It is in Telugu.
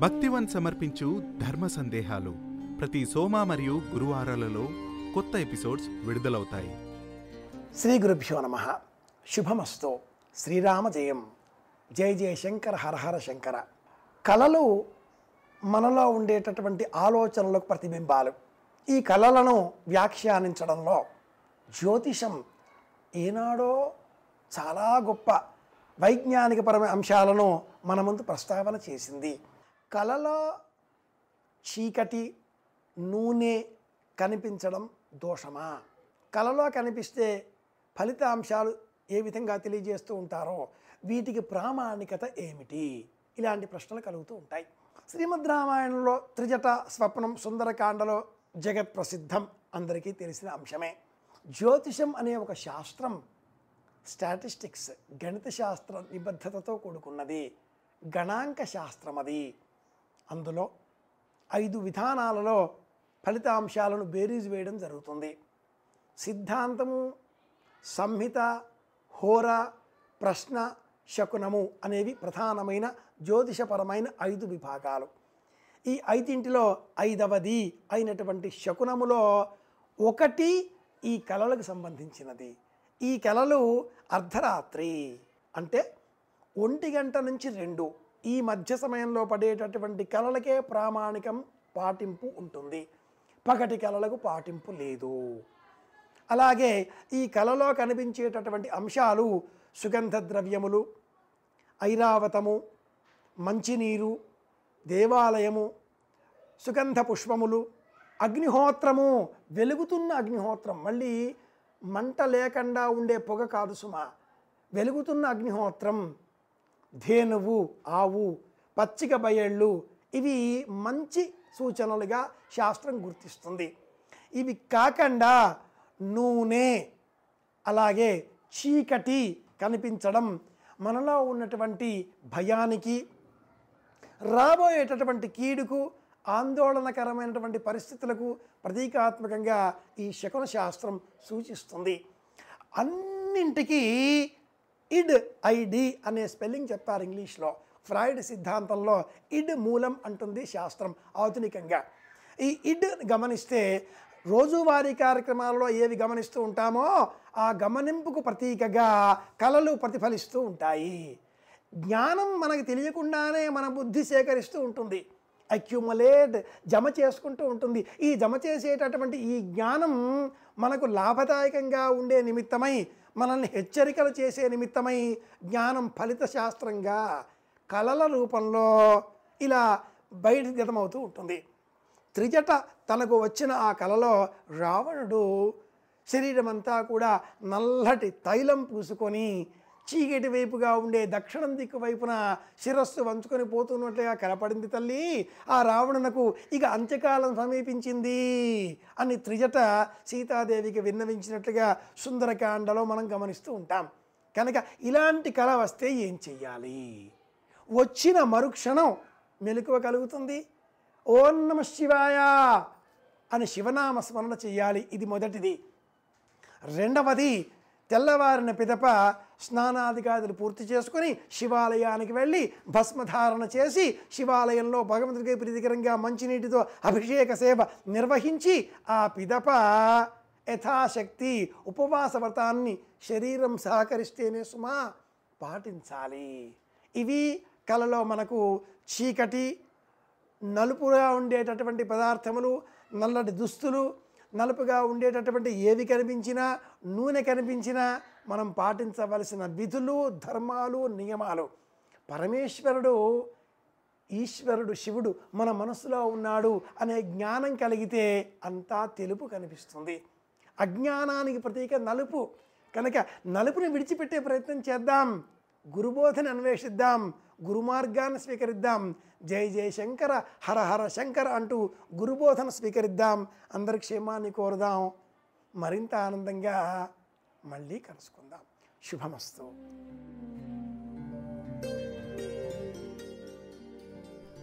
భక్తివన్ సమర్పించు ధర్మ సందేహాలు ప్రతి సోమ మరియు గురువారాలలో కొత్త ఎపిసోడ్స్ విడుదలవుతాయి. శ్రీ గురుభ్యో నమ. శుభమస్తు. శ్రీరామ జయం. జయ జయ శంకర హర హర శంకర. కళలు మనలో ఉండేటటువంటి ఆలోచనలకు ప్రతిబింబాలు. ఈ కళలను వ్యాఖ్యానించడంలో జ్యోతిషం ఏనాడో చాలా గొప్ప వైజ్ఞానికపరమైన అంశాలను మన ముందు ప్రస్తావన చేసింది. కళలో చీకటి నూనె కనిపించడం దోషమా? కళలో కనిపిస్తే ఫలితాంశాలు ఏ విధంగా తెలియజేస్తూ ఉంటారో వీటికి ప్రామాణికత ఏమిటి? ఇలాంటి ప్రశ్నలు కలుగుతూ ఉంటాయి. శ్రీమద్ రామాయణంలో త్రిజట స్వప్నం సుందరకాండలో జగత్ ప్రసిద్ధం అందరికీ తెలిసిన అంశమే. జ్యోతిషం అనే ఒక శాస్త్రం స్టాటిస్టిక్స్ గణిత శాస్త్ర నిబద్ధతతో కూడుకున్నది. గణాంక శాస్త్రం అది అందులో ఐదు విధానాలలో ఫలితాంశాలను బేరీజు వేయడం జరుగుతుంది. సిద్ధాంతము సంహిత హోర ప్రశ్న శకునము అనేవి ప్రధానమైన జ్యోతిషపరమైన ఐదు విభాగాలు. ఈ ఐదింటిలో ఐదవది అయినటువంటి శకునములో ఒకటి ఈ కళలకు సంబంధించినది. ఈ కళలు అర్ధరాత్రి అంటే ఒంటి గంట నుంచి రెండు ఈ మధ్య సమయంలో పడేటటువంటి కళలకే ప్రామాణికం పాటింపు ఉంటుంది. పగటి కళలకు పాటింపు లేదు. అలాగే ఈ కళలో కనిపించేటటువంటి అంశాలు సుగంధ ద్రవ్యములు ఐరావతము మంచినీరు దేవాలయము సుగంధ పుష్పములు అగ్నిహోత్రము వెలుగుతున్న అగ్నిహోత్రం. మళ్ళీ మంట లేకుండా ఉండే పొగ కాదు సుమా. వెలుగుతున్న అగ్నిహోత్రం ధేనువు ఆవు పచ్చిక బయళ్ళు ఇవి మంచి సూచనలుగా శాస్త్రం గుర్తిస్తుంది. ఇవి కాకుండా నూనె అలాగే చీకటి కనిపించడం మనలో ఉన్నటువంటి భయానికి రాబోయేటటువంటి కీడుకు ఆందోళనకరమైనటువంటి పరిస్థితులకు ప్రతీకాత్మకంగా ఈ శకున శాస్త్రం సూచిస్తుంది. అన్నింటికీ ఇడ్ ఐడి అనే స్పెల్లింగ్ చెప్తారు ఇంగ్లీష్లో. ఫ్రాయిడ్ సిద్ధాంతంలో ఇడ్ మూలం అంటుంది శాస్త్రం ఆధునికంగా. ఈ ఇడ్ గమనిస్తే రోజువారీ కార్యక్రమాల్లో ఏవి గమనిస్తూ ఉంటామో ఆ గమనింపుకు ప్రతీకగా కళలు ప్రతిఫలిస్తూ ఉంటాయి. జ్ఞానం మనకు తెలియకుండానే మన బుద్ధి సేకరిస్తూ ఉంటుంది. అక్యుమలేట్ జమ చేసుకుంటూ ఉంటుంది. ఈ జమ చేసేటటువంటి ఈ జ్ఞానం మనకు లాభదాయకంగా ఉండే నిమిత్తమై మనల్ని హెచ్చరికలు చేసే నిమిత్తమై జ్ఞానం ఫలిత శాస్త్రంగా కళల రూపంలో ఇలా బయటగతమవుతూ ఉంటుంది. త్రిజట తనకు వచ్చిన ఆ కలలో రావణుడు శరీరమంతా కూడా నల్లటి తైలం పూసుకొని చీకటి వైపుగా ఉండే దక్షిణం దిక్కు వైపున శిరస్సు వంచుకొని పోతున్నట్లుగా కనపడింది తల్లి. ఆ రావణునకు ఇక అంత్యకాలం సమీపించింది అని త్రిజట సీతాదేవికి విన్నవించినట్లుగా సుందరకాండలో మనం గమనిస్తూ ఉంటాం. కనుక ఇలాంటి కళ వస్తే ఏం చెయ్యాలి? వచ్చిన మరుక్షణం మెలకువ కలుగుతుంది. ఓం నమ శివాయ అని శివనామ స్మరణ చెయ్యాలి. ఇది మొదటిది. రెండవది తెల్లవారిన పిదప స్నానాధికారులు పూర్తి చేసుకొని శివాలయానికి వెళ్ళి భస్మధారణ చేసి శివాలయంలో భగవంతుడికి ప్రీతికరంగా మంచినీటితో అభిషేక సేవ నిర్వహించి ఆ పిదప యథాశక్తి ఉపవాస వ్రతాన్ని శరీరం సహకరిస్తేనే సుమా పాటించాలి. ఇవి కళలో మనకు చీకటి నలుపుగా ఉండేటటువంటి పదార్థములు నల్లటి దుస్తులు నలుపుగా ఉండేటటువంటి ఏవి కనిపించినా నూనె కనిపించినా మనం పాటించవలసిన విధులు ధర్మాలు నియమాలు. పరమేశ్వరుడు ఈశ్వరుడు శివుడు మన మనసులో ఉన్నాడు అనే జ్ఞానం కలిగితే అంతా తెలుపు కనిపిస్తుంది. అజ్ఞానానికి ప్రతీక నలుపు. కనుక నలుపుని విడిచిపెట్టే ప్రయత్నం చేద్దాం. గురుబోధని అన్వేషిద్దాం. గురుమార్గాన్ని స్వీకరిద్దాం. జై జయ శంకర హర హర శంకర అంటూ గురుబోధన స్వీకరిద్దాం. అందరి క్షేమాన్ని కోరుదాం. మరింత ఆనందంగా మళ్ళీ కలుసుకుందాం. శుభమస్తు.